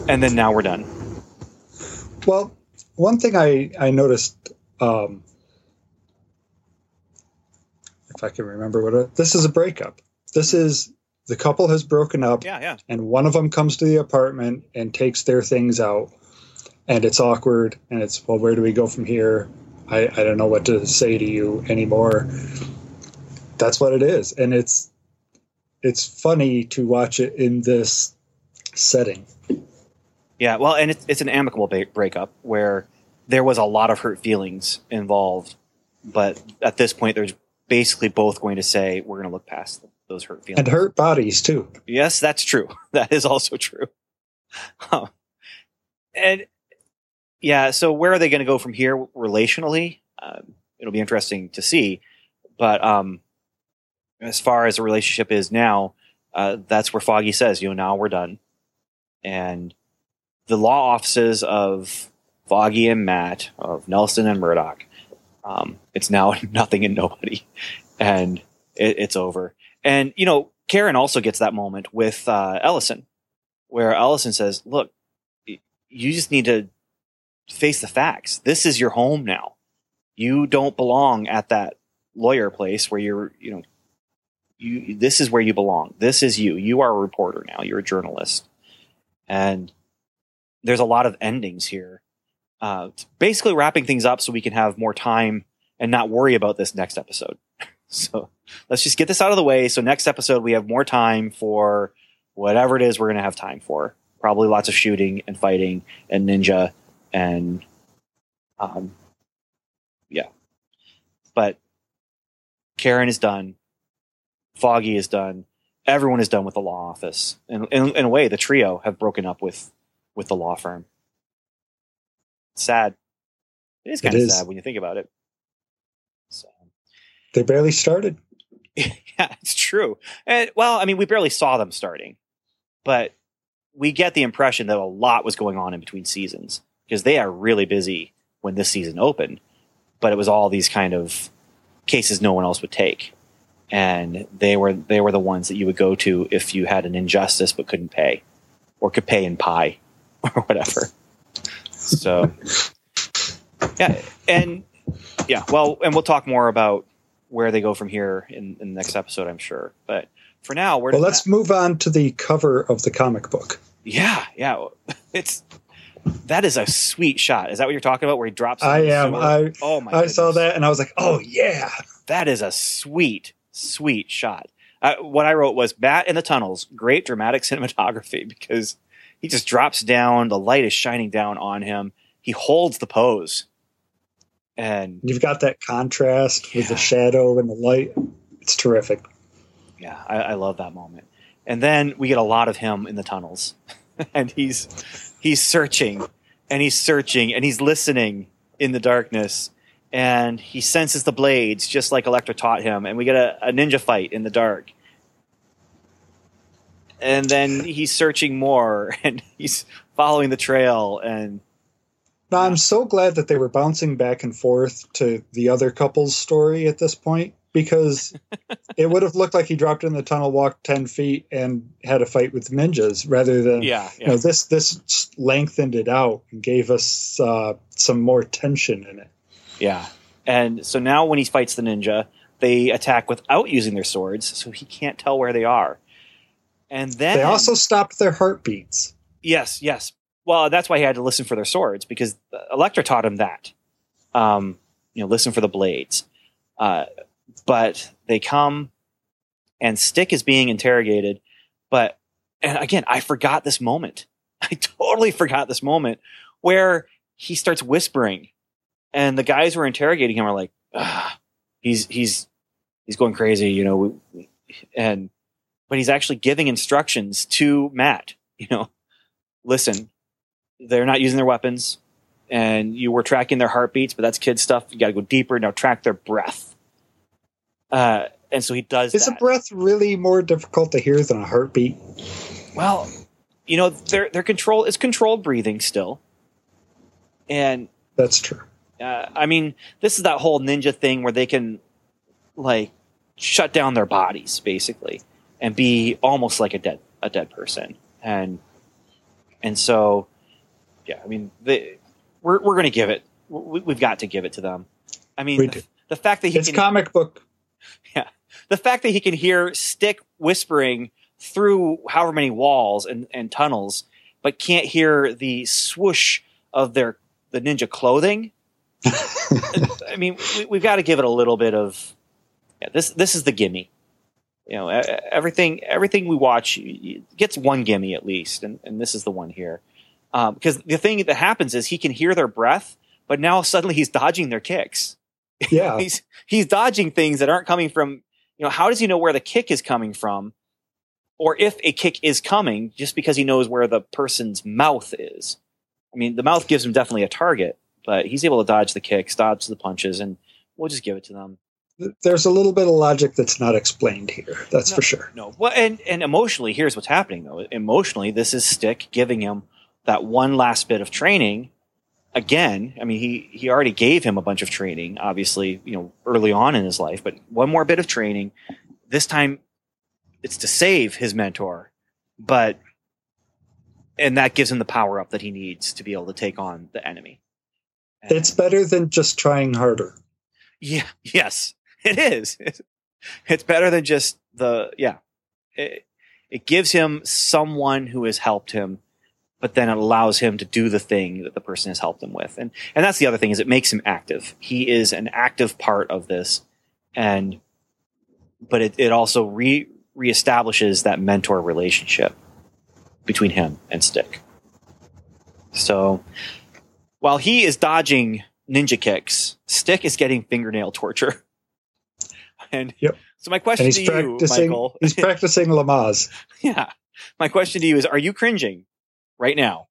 and then now we're done. Well, one thing I I noticed, um, if I can remember what it, this is a breakup. This is the couple has broken up, Yeah, yeah. and one of them comes to the apartment and takes their things out, and it's awkward, and it's well, where do we go from here? I I don't know what to say to you anymore. That's what it is, and it's it's funny to watch it in this setting. Yeah, well, and it's, it's an amicable ba- breakup where there was a lot of hurt feelings involved, but at this point, they're basically both going to say we're going to look past those hurt feelings. And hurt bodies too. Yes, that's true. [LAUGHS] That is also true. Huh. And yeah, so where are they going to go from here relationally? Um, it'll be interesting to see. But um, as far as the relationship is now, uh, that's where Foggy says, you know, now we're done. And the law offices of Foggy and Matt, of Nelson and Murdock, um, it's now [LAUGHS] nothing and nobody. And it, it's over. And, you know, Karen also gets that moment with uh, Ellison, where Ellison says, look, you just need to face the facts. This is your home now. You don't belong at that lawyer place where you're, you know, you, this is where you belong. This is you. You are a reporter now. You're a journalist. And there's a lot of endings here. Uh, basically wrapping things up so we can have more time and not worry about this next episode. So let's just get this out of the way. So next episode we have more time for whatever it is we're going to have time for. Probably lots of shooting and fighting and ninja and um, yeah. But Karen is done. Foggy is done. Everyone is done with the law office. And in, in a way, the trio have broken up with with the law firm. Sad. It is It kind of is. sad when you think about it. They barely started. [LAUGHS] yeah, it's true. And well, I mean, we barely saw them starting, but we get the impression that a lot was going on in between seasons because they are really busy when this season opened. But it was all these kind of cases no one else would take, and they were they were the ones that you would go to if you had an injustice but couldn't pay, or could pay in pie, [LAUGHS] or whatever. So, yeah, and yeah, well, and we'll talk more about where they go from here in, in the next episode, I'm sure. But for now, we're Well, let's move on to the cover of the comic book. yeah, yeah. [LAUGHS] It's that is a sweet shot. Is that what you're talking about? Where he drops? I am. I oh my! I saw that and I was like, oh yeah. That is a sweet, sweet shot. Uh, what I wrote was Bat in the tunnels. Great dramatic [LAUGHS] cinematography because he just drops down. The light is shining down on him. He holds the pose, and You've got that contrast with the shadow and the light. It's terrific. Yeah, I, I love that moment. And then we get a lot of him in the tunnels, [LAUGHS] and he's he's searching, and he's searching, and he's listening in the darkness, and he senses the blades just like Elektra taught him, and we get a, a ninja fight in the dark. And then he's searching more, [LAUGHS] and he's following the trail, and Now, I'm so glad that they were bouncing back and forth to the other couple's story at this point because [LAUGHS] it would have looked like he dropped in the tunnel, walked ten feet, and had a fight with ninjas rather than Yeah, you know this this lengthened it out and gave us uh, some more tension in it. Yeah. And so now when he fights the ninja, they attack without using their swords, so he can't tell where they are. And then They also stopped their heartbeats. Yes, yes. Well, that's why he had to listen for their swords because Elektra taught him that. Um, you know, listen for the blades. Uh, but they come, and Stick is being interrogated. But and again, I forgot this moment. [LAUGHS] I totally forgot this moment where he starts whispering, and the guys who are interrogating him are like, "He's he's he's going crazy," you know. And but he's actually giving instructions to Matt. [LAUGHS] You know, listen, they're not using their weapons, and you were tracking their heartbeats, but that's kid stuff. You got to go deeper now. Track their breath. Uh, and so he does. Is a breath really more difficult to hear than a heartbeat? Well, you know, their their control is controlled breathing still, and That's true. uh, I mean, this is that whole ninja thing where they can like shut down their bodies basically and be almost like a dead a dead person, and and so yeah, I mean, they, we're we're going to give it. We, we've got to give it to them. I mean, the, the fact that he It's can comic book. [LAUGHS] Yeah, the fact that he can hear Stick whispering through however many walls and, and tunnels, but can't hear the swoosh of their the ninja clothing. [LAUGHS] I mean, we, we've got to give it a little bit of yeah. This this is the gimme. You know, everything everything we watch gets one gimme at least, and, and this is the one here. Um, because the thing that happens is he can hear their breath, but now suddenly he's dodging their kicks [LAUGHS] Yeah, he's he's dodging things that aren't coming from you know how does he know where the kick is coming from or if a kick is coming just because he knows where the person's mouth is i mean the mouth gives him definitely a target but he's able to dodge the kicks dodge the punches and we'll just give it to them there's a little bit of logic that's not explained here. That's No. for sure. no well and and emotionally here's what's happening though emotionally this is stick giving him that one last bit of training again i mean he he already gave him a bunch of training obviously you know early on in his life but one more bit of training. This time it's to save his mentor but and that gives him the power up that he needs to be able to take on the enemy. And- It's better than just trying harder. yeah yes it is. [LAUGHS] It's better than just the yeah. It, it gives him someone who has helped him but then it allows him to do the thing that the person has helped him with and and that's the other thing is it makes him active he is an active part of this and but it, it also re reestablishes that mentor relationship between him and stick so while he is dodging ninja kicks stick is getting fingernail torture [LAUGHS] and Yep. so my question to you michael He's [LAUGHS] practicing Lamaze. yeah. My question to you is: Are you cringing right now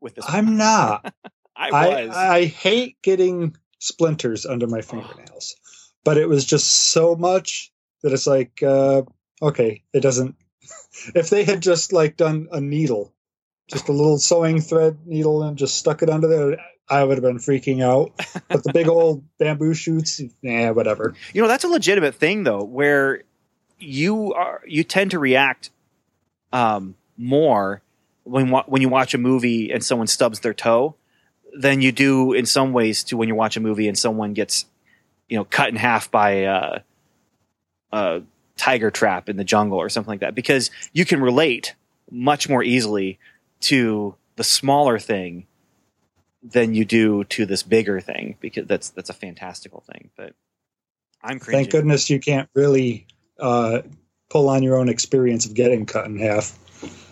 with this? I'm not. [LAUGHS] I I, was. I hate getting splinters under my fingernails, but it was just so much that it's like, uh, okay, it doesn't. [LAUGHS] If they had just like done a needle, just a little sewing thread needle, and just stuck it under there, I would have been freaking out. But the big old bamboo shoots, yeah, whatever. you know, that's a legitimate thing though, where you are you tend to react um, more when when you watch a movie and someone stubs their toe than you do in some ways to when you watch a movie and someone gets you know cut in half by uh, a tiger trap in the jungle or something like that because you can relate much more easily to the smaller thing than you do to this bigger thing because that's that's a fantastical thing but i'm cringing. Thank goodness you can't really uh, pull on your own experience of getting cut in half.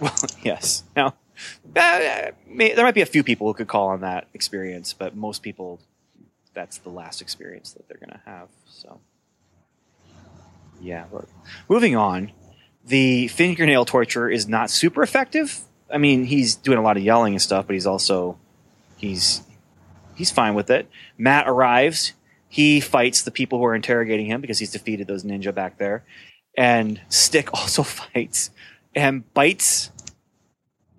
Well, [LAUGHS] yes. Now, uh, may, there might be a few people who could call on that experience, but most people, that's the last experience that they're going to have. So, yeah. Look. Moving on, the fingernail torture is not super effective. I mean, he's doing a lot of yelling and stuff, but he's also he's he's fine with it. Matt arrives. He fights the people who are interrogating him because he's defeated those ninja back there. And Stick [LAUGHS] also fights and bites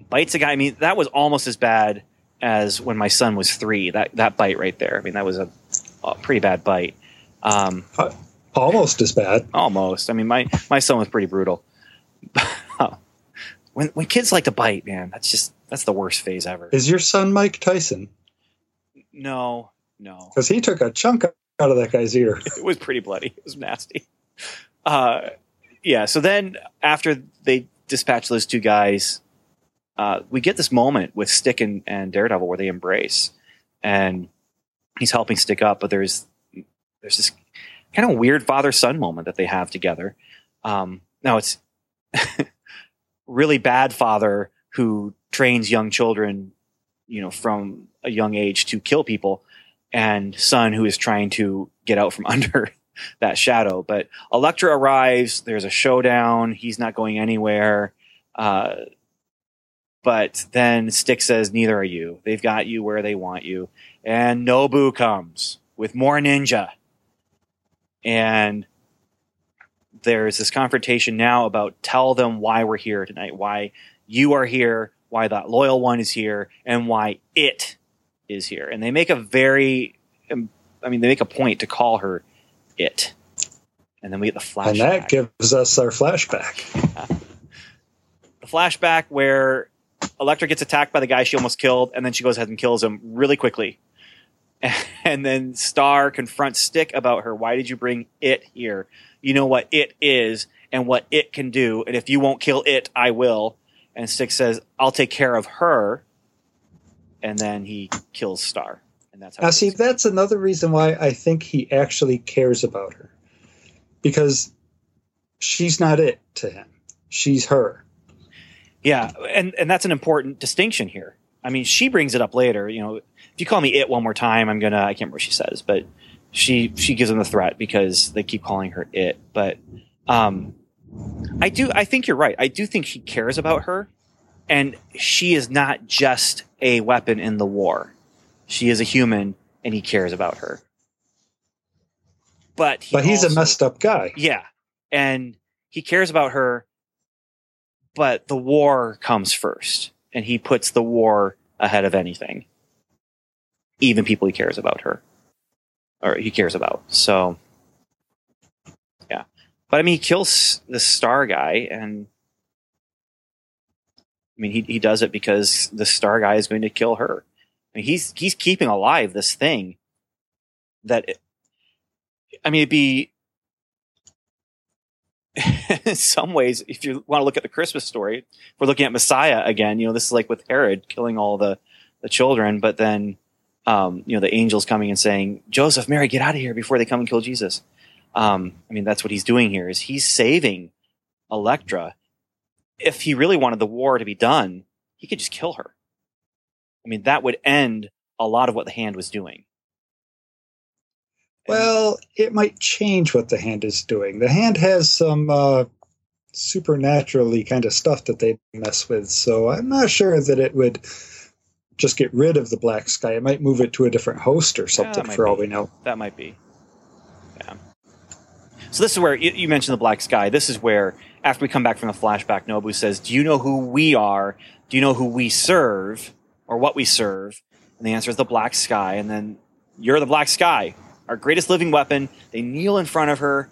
bites a guy. I mean, that was almost as bad as when my son was three. That that bite right there. I mean, that was a, a pretty bad bite. Um, Almost as bad. Almost. I mean, my my son was pretty brutal. [LAUGHS] when when kids like to bite, man, that's just that's the worst phase ever. Is your son Mike Tyson? No, no, Because he took a chunk out of that guy's ear. [LAUGHS] it was pretty bloody. It was nasty. Uh, yeah. So then after they dispatch those two guys, uh, we get this moment with Stick and, and Daredevil where they embrace, and he's helping Stick up, but there's there's this kind of weird father son moment that they have together. Um, now it's [LAUGHS] really bad father who trains young children, you know, from a young age to kill people, and son who is trying to get out from [LAUGHS] under that shadow. But Elektra arrives. There's a showdown. He's not going anywhere. Uh, but then Stick says, "Neither are you. They've got you where they want you." And Nobu comes with more ninja, and there's this confrontation now about tell them why we're here tonight, why you are here, why that loyal one is here, and why it is here. And they make a very, um, I mean, they make a point to call her it. And then we get the flashback. And that gives us our flashback. [LAUGHS] the flashback where Elektra gets attacked by the guy she almost killed, and then she goes ahead and kills him really quickly. [LAUGHS] And then Star confronts Stick about her. Why did you bring it here? You know what it is and what it can do, and if you won't kill it, I will. And Stick says, "I'll take care of her." And then he kills Star, and that's how. Now, see, that's another reason why I think he actually cares about her. Because she's not it to him, she's her. Yeah, and and that's an important distinction here. I mean, she brings it up later. You know, if you call me it one more time, I'm gonna. I can't remember what she says, but she she gives him the threat because they keep calling her it. But um, I do. I think you're right. I do think he cares about her, and she is not just a weapon in the war. She is a human, and he cares about her. But he But he's also- a messed up guy. yeah. And he cares about her, but the war comes first. And he puts the war ahead of anything. Even people he cares about her. Or he cares about. So yeah. But I mean he kills the star guy and I mean he he does it because the star guy is going to kill her. I mean he's he's keeping alive this thing that I mean it'd be [LAUGHS] in some ways, if you want to look at the Christmas story, we're looking at Messiah again. You know, this is like with Herod killing all the the children, but then um, you know the angels coming and saying, "Joseph, Mary, get out of here before they come and kill Jesus." Um, I mean, that's what he's doing here. Is he's saving Elektra? If he really wanted the war to be done, he could just kill her. I mean, that would end a lot of what the Hand was doing. Well, it might change what the hand is doing. The hand has some uh, supernaturally kind of stuff that they mess with, so I'm not sure that it would just get rid of the black sky. It might move it to a different host or something, might for all be. we know. That might be. Yeah. So this is where you, you mentioned the black sky. This is where after we come back from the flashback, Nobu says, "Do you know who we are? Do you know who we serve, or what we serve?" And the answer is the black sky. And then you're the black sky, our greatest living weapon. They kneel in front of her,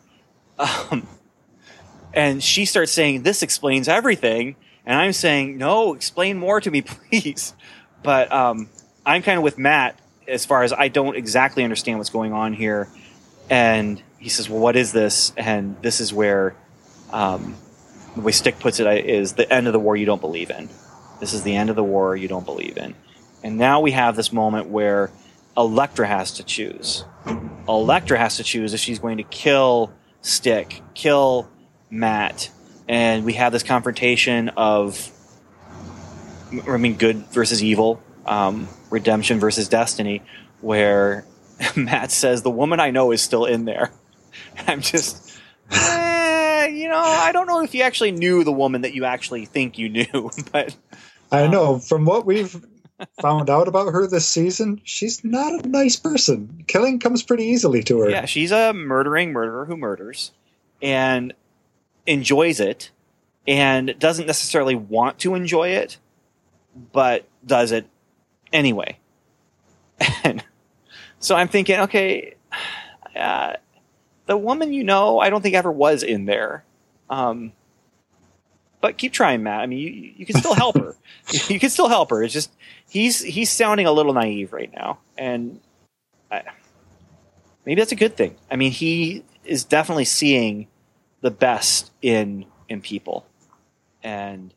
um, and she starts saying, "This explains everything." And I'm saying, "No, explain more to me, [LAUGHS] please." But um, I'm kind of with Matt as far as I don't exactly understand what's going on here. And he says, "Well, what is this?" And this is where um, the way Stick puts it is the end of the war you don't believe in. This is the end of the war you don't believe in. And now we have this moment where Elektra has to choose. Elektra has to choose if she's going to kill Stick, kill Matt, and we have this confrontation of, I mean, good versus evil, um, redemption versus destiny, where [LAUGHS] Matt says the woman I know is still in there. [LAUGHS] I'm just, eh, you know, I don't know if you actually knew the woman that you actually think you knew, [LAUGHS] but I know from what we've found out about her this season, she's not a nice person. Killing comes pretty easily to her. yeah, she's a murdering murderer who murders and enjoys it and doesn't necessarily want to enjoy it, but does it anyway. And [LAUGHS] so I'm thinking, okay, uh, the woman you know, I don't think ever was in there. Um, but keep trying, Matt. I mean, you, you can still help her. [LAUGHS] you can still help her. It's just he's he's sounding a little naive right now, and I, maybe that's a good thing. I mean, he is definitely seeing the best in in people, and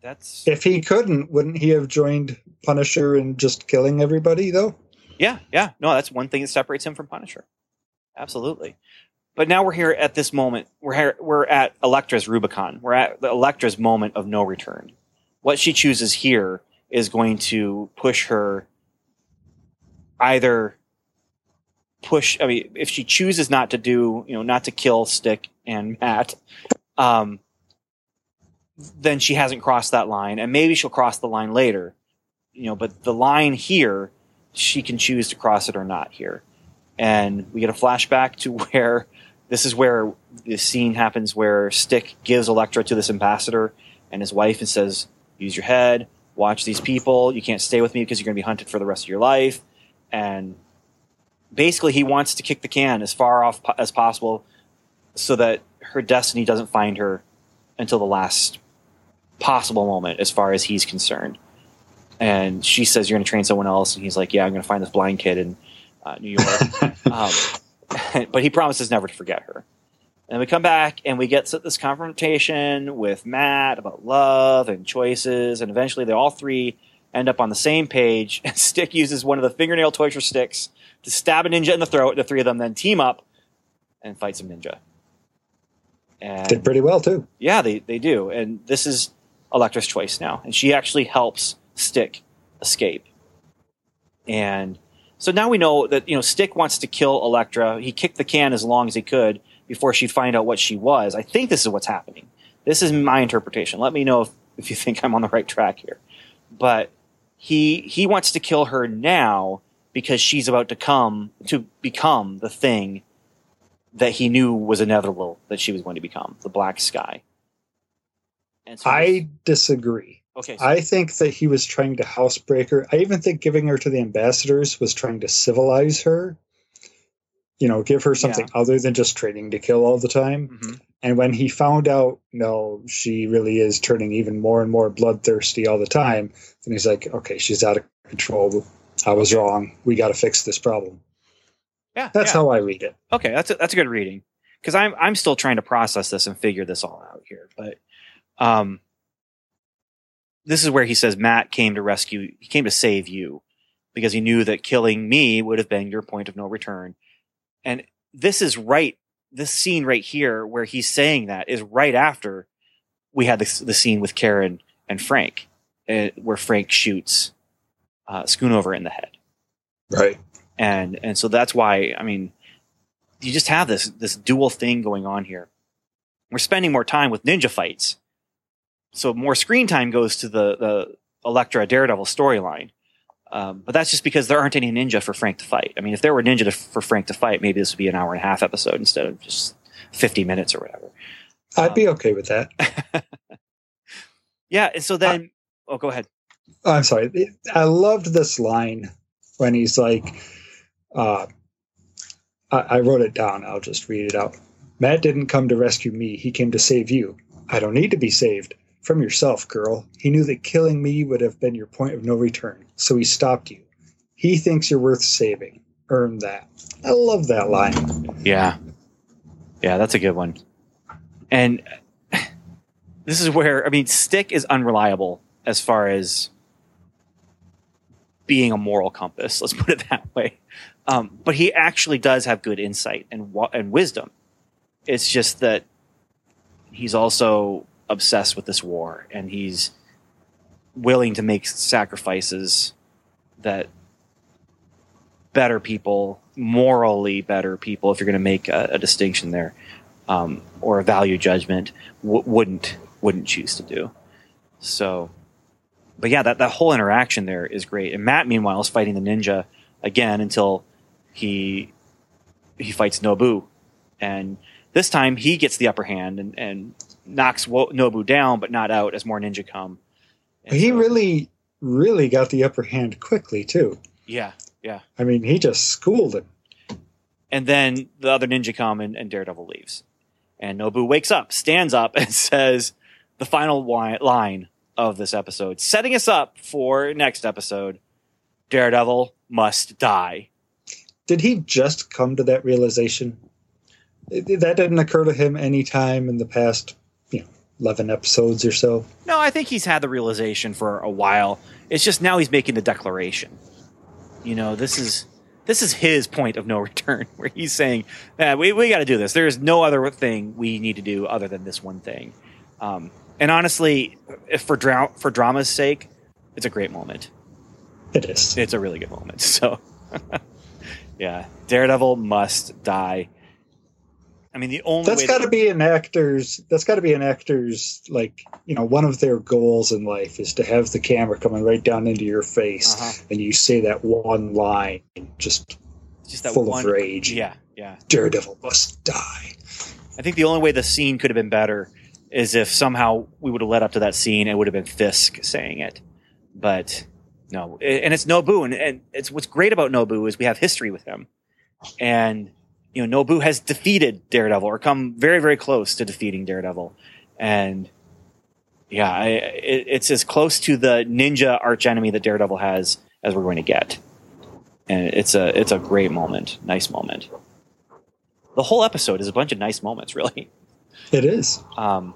that's If he couldn't, wouldn't he have joined Punisher and just killing everybody though? Yeah, yeah. No, that's one thing that separates him from Punisher. Absolutely. But now we're here at this moment. We're here, we're at Elektra's Rubicon. We're at the Elektra's moment of no return. What she chooses here is going to push her either push I mean if she chooses not to do, you know, not to kill Stick and Matt, um then she hasn't crossed that line and maybe she'll cross the line later. You know, but the line here she can choose to cross it or not here. And we get a flashback to [LAUGHS] where this is where the scene happens where Stick gives Elektra to this ambassador and his wife and says, Use your head, watch these people. You can't stay with me because you're going to be hunted for the rest of your life. And basically, he wants to kick the can as far off po- as possible so that her destiny doesn't find her until the last possible moment, as far as he's concerned and she says you're going to train someone else and he's like yeah i'm going to find this blind kid in uh, new york [LAUGHS] um, [LAUGHS] but he promises never to forget her and we come back and we get this confrontation with matt about love and choices and eventually they all three end up on the same page [LAUGHS] and stick uses one of the fingernail torture sticks to stab a ninja in the throat the three of them then team up and fight some ninja and Did pretty well too. yeah, they, they do. And this is Elektra's choice now. And she actually helps Stick escape. And so now we know that, you know, Stick wants to kill Elektra. He kicked the can as long as he could before she'd find out what she was. I think this is what's happening. This is my interpretation. Let me know if, if you think I'm on the right track here. But he he wants to kill her now because she's about to come to become the thing that he knew was inevitable that she was going to become, the black sky. And so I disagree. Okay, so, I think that he was trying to housebreak her. I even think giving her to the ambassadors was trying to civilize her. You know, give her something other than just training to kill all the time. Mhm. And when he found out, no, she really is turning even more and more bloodthirsty all the time, then he's like, okay, she's out of control. I was wrong. We got to fix this problem. yeah, That's yeah. how I read it. okay, that's a, that's a good reading because I'm I'm still trying to process this and figure this all out here. But um, this is where he says Matt came to rescue. He came to save you because he knew that killing me would have been your point of no return. And this is right. This scene right here where he's saying that is right after we had the, the scene with Karen and Frank, uh, where Frank shoots uh, Schoonover in the head Right. and and so that's why I mean, you just have this this dual thing going on here. We're spending more time with ninja fights, so more screen time goes to the the Elektra Daredevil storyline. Um, but that's just because there aren't any ninja for Frank to fight. I mean, if there were ninja to, for Frank to fight, maybe this would be an hour and a half episode instead of just fifty minutes or whatever. I'd be okay with that. [LAUGHS] Yeah, and so then, oh, go ahead. I'm sorry. I loved this line when he's like, uh, I, I wrote it down. I'll just read it out. Matt didn't come to rescue me. He came to save you. I don't need to be saved. From yourself, girl. He knew that killing me would have been your point of no return, so he stopped you. He thinks you're worth saving. Earn that. I love that line. Yeah. Yeah, that's a good one. And [SIGHS] this is where, I mean, Stick is unreliable as far as being a moral compass. [LAUGHS] Let's put it that way. Um, but he actually does have good insight and, and wisdom. It's just that he's also obsessed with this war and he's willing to make sacrifices that better people, morally better people, if you're going to make a, a distinction there, um, or a value judgment, w- wouldn't wouldn't choose to do. So, but yeah, that that whole interaction there is great. And Matt, meanwhile, is fighting the ninja again until he he fights Nobu, and this time he gets the upper hand and, and knocks Wo- Nobu down, but not out as more ninja come. And He so- really, really got the upper hand quickly, too. yeah, yeah. I mean, he just schooled him. And then the other ninja come and, and Daredevil leaves. And Nobu wakes up, stands up, [LAUGHS] and says the final wi- line of this episode, setting us up for next episode Daredevil must die. Did he just come to that realization? That didn't occur to him any time in the past, you know, eleven episodes or so. No, I think he's had the realization for a while. It's just now he's making the declaration. You know, this is this is his point of no [LAUGHS] return, where he's saying, eh, "We we got to do this. There is no other thing we need to do other than this one thing." Um, and honestly, if for dra- for drama's sake, it's a great moment. It is. It's a really good moment. [LAUGHS] So, [LAUGHS] yeah, Daredevil must die. I mean, the only that's got to be an actor's. That's got to be an actor's like you know one of their goals in life is to have the camera coming right down into your face Uh-huh. and you say that one line, just just that full one of rage. Yeah, yeah. Daredevil must die. I think the only way the scene could have been better is if somehow we would have led up to that scene. It would have been Fisk saying it, but no. And it's Nobu, and, and it's what's great about Nobu is we have history with him, and you know Nobu has defeated Daredevil or come very very close to defeating Daredevil, and yeah, I, it, it's as close to the ninja archenemy that Daredevil has as we're going to get, and it's a it's a great moment, nice moment. The whole episode is a bunch of nice moments, [LAUGHS] really. It is. Um,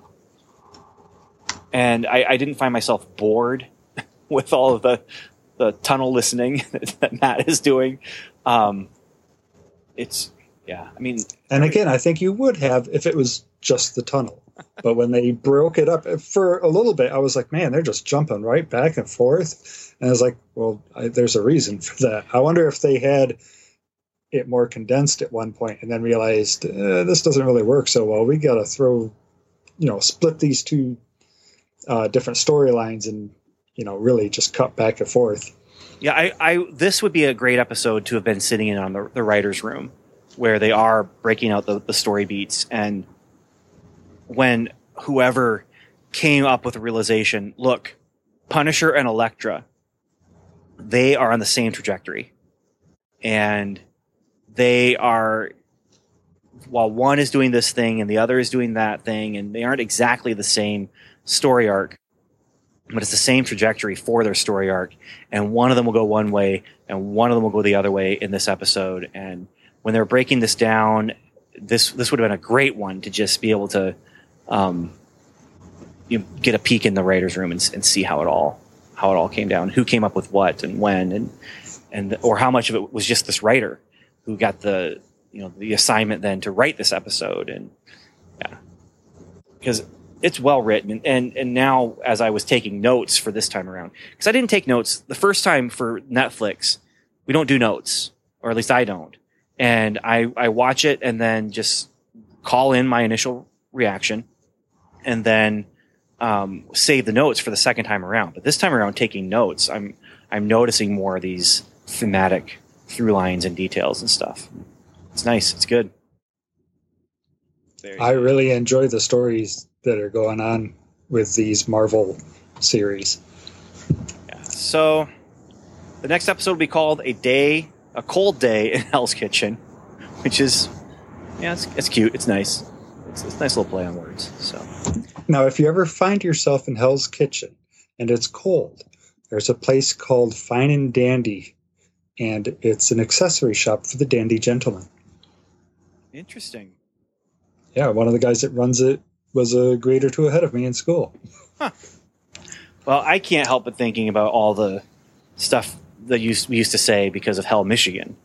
and I, I didn't find myself bored [LAUGHS] with all of the the tunnel listening [LAUGHS] that Matt is doing. Um, it's yeah, I mean, And again, I think you would have if it was just the tunnel. But when they broke it up for a little bit, I was like, man, they're just jumping right back and forth. And I was like, well, I, there's a reason for that. I wonder if they had it more condensed at one point and then realized uh, this doesn't really work so well. We got to throw, you know, split these two uh, different storylines and, you know, really just cut back and forth. yeah, I, I this would be a great episode to have been sitting in on the, the writers' room where they are breaking out the, the story beats. And when whoever came up with the realization, look, Punisher and Elektra, they are on the same trajectory. And they are while one is doing this thing and the other is doing that thing and they aren't exactly the same story arc but it's the same trajectory for their story arc. And one of them will go one way and one of them will go the other way in this episode. And when they're breaking this down this this would have been a great one to just be able to um, you know, get a peek in the writers room and, and see how it all how it all came down who came up with what and when and and or how much of it was just this writer who got the you know the assignment then to write this episode and yeah. Because it's well written and, and and now as i was taking notes for this time around because i didn't take notes the first time for netflix we don't do notes or at least i don't and i i watch it and then just call in my initial reaction and then um, save the notes for the second time around but this time around taking notes i'm i'm noticing more of these thematic through lines and details and stuff it's nice it's good I good. really enjoy the stories that are going on with these Marvel series. Yeah. So the next episode will be called "A Day, a Cold Day in [LAUGHS] Hell's Kitchen," which is yeah, it's, it's cute. It's nice. It's, it's a nice little play on words. So Now, if you ever find yourself in Hell's Kitchen and it's cold, there's a place called Fine and Dandy, and it's an accessory shop for the dandy gentleman. interesting. Yeah, one of the guys that runs it was a grade or two ahead of me in school. Well, I can't help but thinking about all the stuff that used, we used to say because of Hell, Michigan.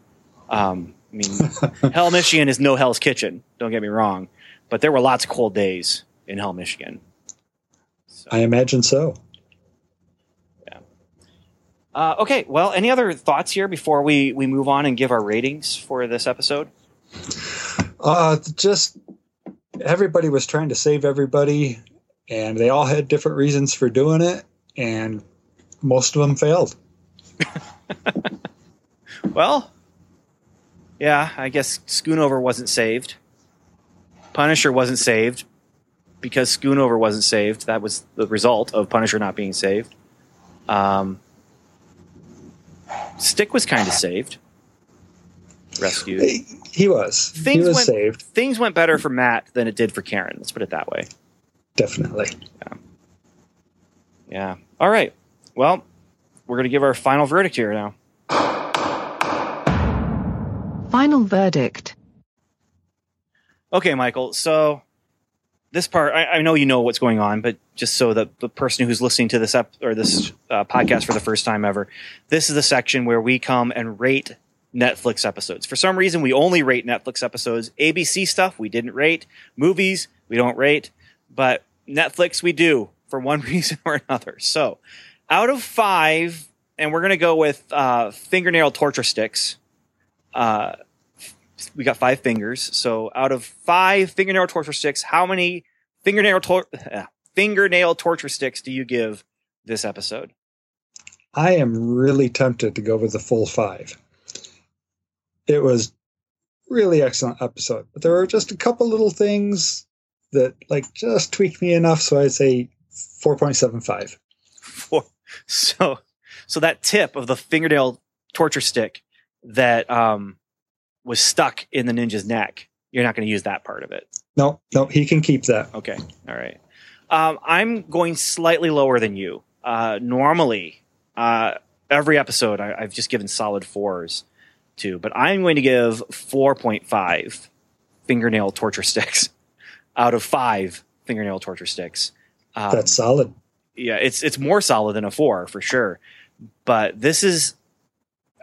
Um, I mean, [LAUGHS] Hell, Michigan is no Hell's Kitchen. Don't get me wrong, but there were lots of cold days in Hell, Michigan. So. I imagine so. Uh, okay, well, any other thoughts here before we, we move on and give our ratings for this episode? Uh, just everybody was trying to save everybody, and they all had different reasons for doing it, and most of them failed. [LAUGHS] Well, yeah, I guess Schoonover wasn't saved. Punisher wasn't saved because Schoonover wasn't saved. That was the result of Punisher not being saved. Um, Stick was kind of saved. rescued. He, he was. he Things was went- saved, Things went better for Matt than it did for Karen. Let's put it that way. definitely. Yeah. Yeah. All right. Well, we're going to give our final verdict here now. Final verdict. Okay, Michael. So this part, I, I know you know what's going on, but just so that the person who's listening to this ep- or this uh, podcast for the first time ever, this is the section where we come and rate Netflix episodes. For some reason, we only rate Netflix episodes. ABC stuff we didn't rate. Movies we don't rate, but Netflix we do for one [LAUGHS] reason or another. So, out of five, and we're gonna go with uh, fingernail torture sticks. Uh, we got five fingers. So out of five fingernail torture sticks, how many fingernail tor- [LAUGHS] uh, fingernail torture sticks do you give this episode? I am really tempted to go with the full five. It was really excellent episode, but there were just a couple little things that like just tweaked me enough, so I'd say four point seven five. Four. [LAUGHS] So, so that tip of the fingernail torture stick that um, was stuck in the ninja's neck, you're not going to use that part of it. No, no, he can keep that. Okay. All right. Um, I'm going slightly lower than you. Uh, normally, uh, every episode I, I've just given solid fours to, but I'm going to give 4.5 fingernail torture sticks [LAUGHS] out of five fingernail torture sticks. Um, That's solid. Yeah, it's it's more solid than a four for sure. But this is,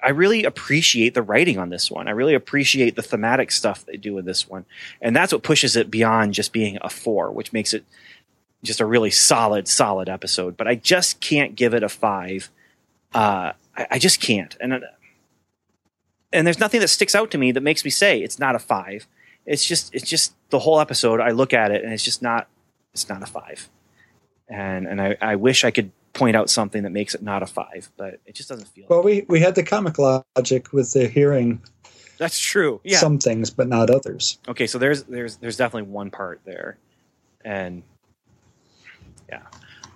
I really appreciate the writing on this one. I really appreciate the thematic stuff they do in this one, and that's what pushes it beyond just being a four, which makes it just a really solid, solid episode. But I just can't give it a five. Uh, I, I just can't, and and there's nothing that sticks out to me that makes me say it's not a five. It's just it's just the whole episode. I look at it and it's just not it's not a five and and I, I wish I could point out something that makes it not a five, but it just doesn't feel. Well, we we had the comic logic with the hearing That's true. Yeah. some things, but not others. okay, so there's there's there's definitely one part there, and yeah,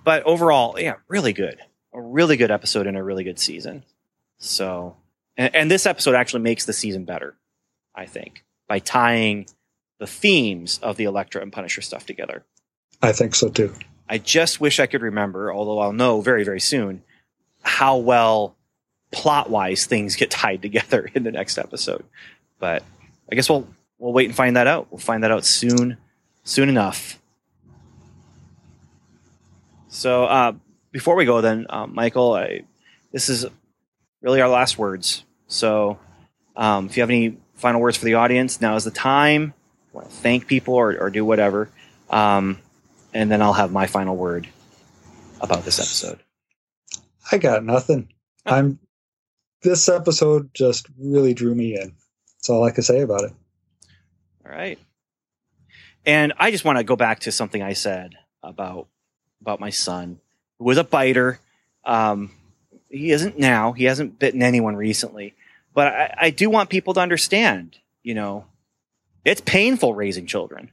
but overall, yeah, really good, a really good episode and a really good season. So, and, and this episode actually makes the season better, I think, by tying the themes of the Elektra and Punisher stuff together. I think so too. I just wish I could remember, although I'll know very, very soon, how well plot wise things get tied [LAUGHS] together in the next episode. But I guess we'll we'll wait and find that out. We'll find that out soon, soon enough. So uh, before we go, then, um, Michael, I, this is really our last words. So um, if you have any final words for the audience, now is the time. Want to thank people or, or do whatever. Um, and then I'll have my final word about this episode. I got nothing. I'm. This episode just really drew me in. That's all I can say about it. All right. And I just want to go back to something I said about about my son, who was a biter. Um, he isn't now. He hasn't bitten anyone recently. But I, I do want people to understand. You know, it's painful raising children.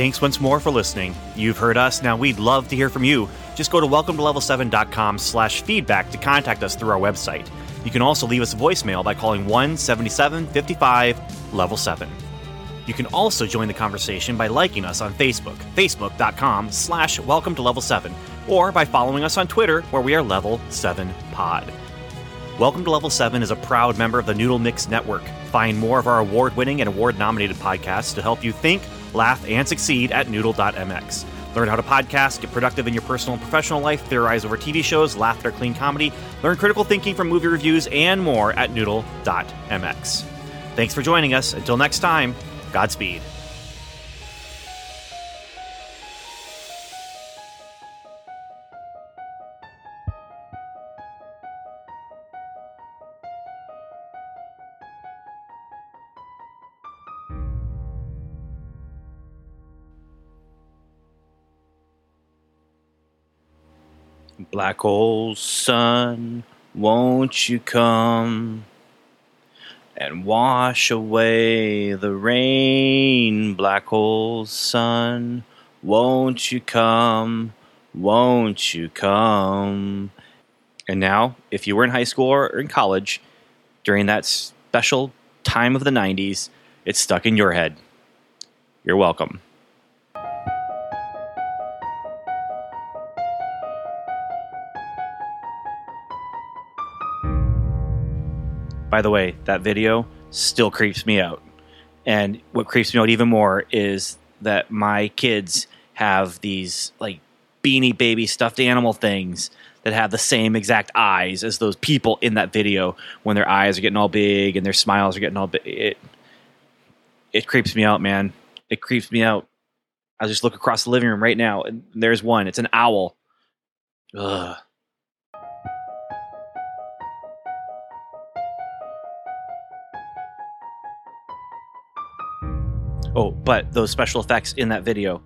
Thanks once more for listening. You've heard us. Now we'd love to hear from you. Just go to welcome to level7.com slash feedback to contact us through our website. You can also leave us a voicemail by calling 1 77 55 level 7. You can also join the conversation by liking us on Facebook, facebook.com slash welcome to level 7, or by following us on Twitter where we are level 7 pod. Welcome to Level 7 is a proud member of the Noodle Mix Network. Find more of our award winning and award nominated podcasts to help you think, laugh, and succeed at noodle.mx. Learn how to podcast, get productive in your personal and professional life, theorize over TV shows, laugh at our clean comedy, learn critical thinking from movie reviews, and more at noodle.mx. Thanks for joining us. Until next time, Godspeed. Black hole sun, won't you come and wash away the rain, black hole sun. Won't you come? Won't you come? And now, if you were in high school or in college during that special time of the 90s, it's stuck in your head. You're welcome. By the way, that video still creeps me out. And what creeps me out even more is that my kids have these like beanie baby stuffed animal things that have the same exact eyes as those people in that video when their eyes are getting all big and their smiles are getting all big. It, it creeps me out, man. It creeps me out. I just look across the living room right now and there's one. It's an owl. Ugh. Oh, but those special effects in that video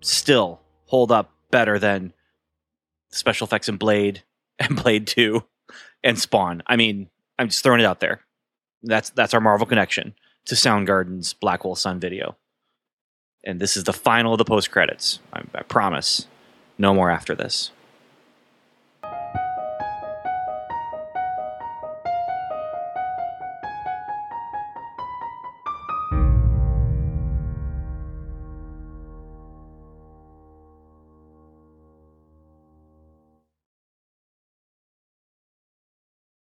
still hold up better than special effects in Blade [LAUGHS] and Blade 2 and Spawn. I mean, I'm just throwing it out there. That's that's our Marvel connection to Soundgarden's Black Hole Sun video. And this is the final of the post credits. I, I promise. No more after this.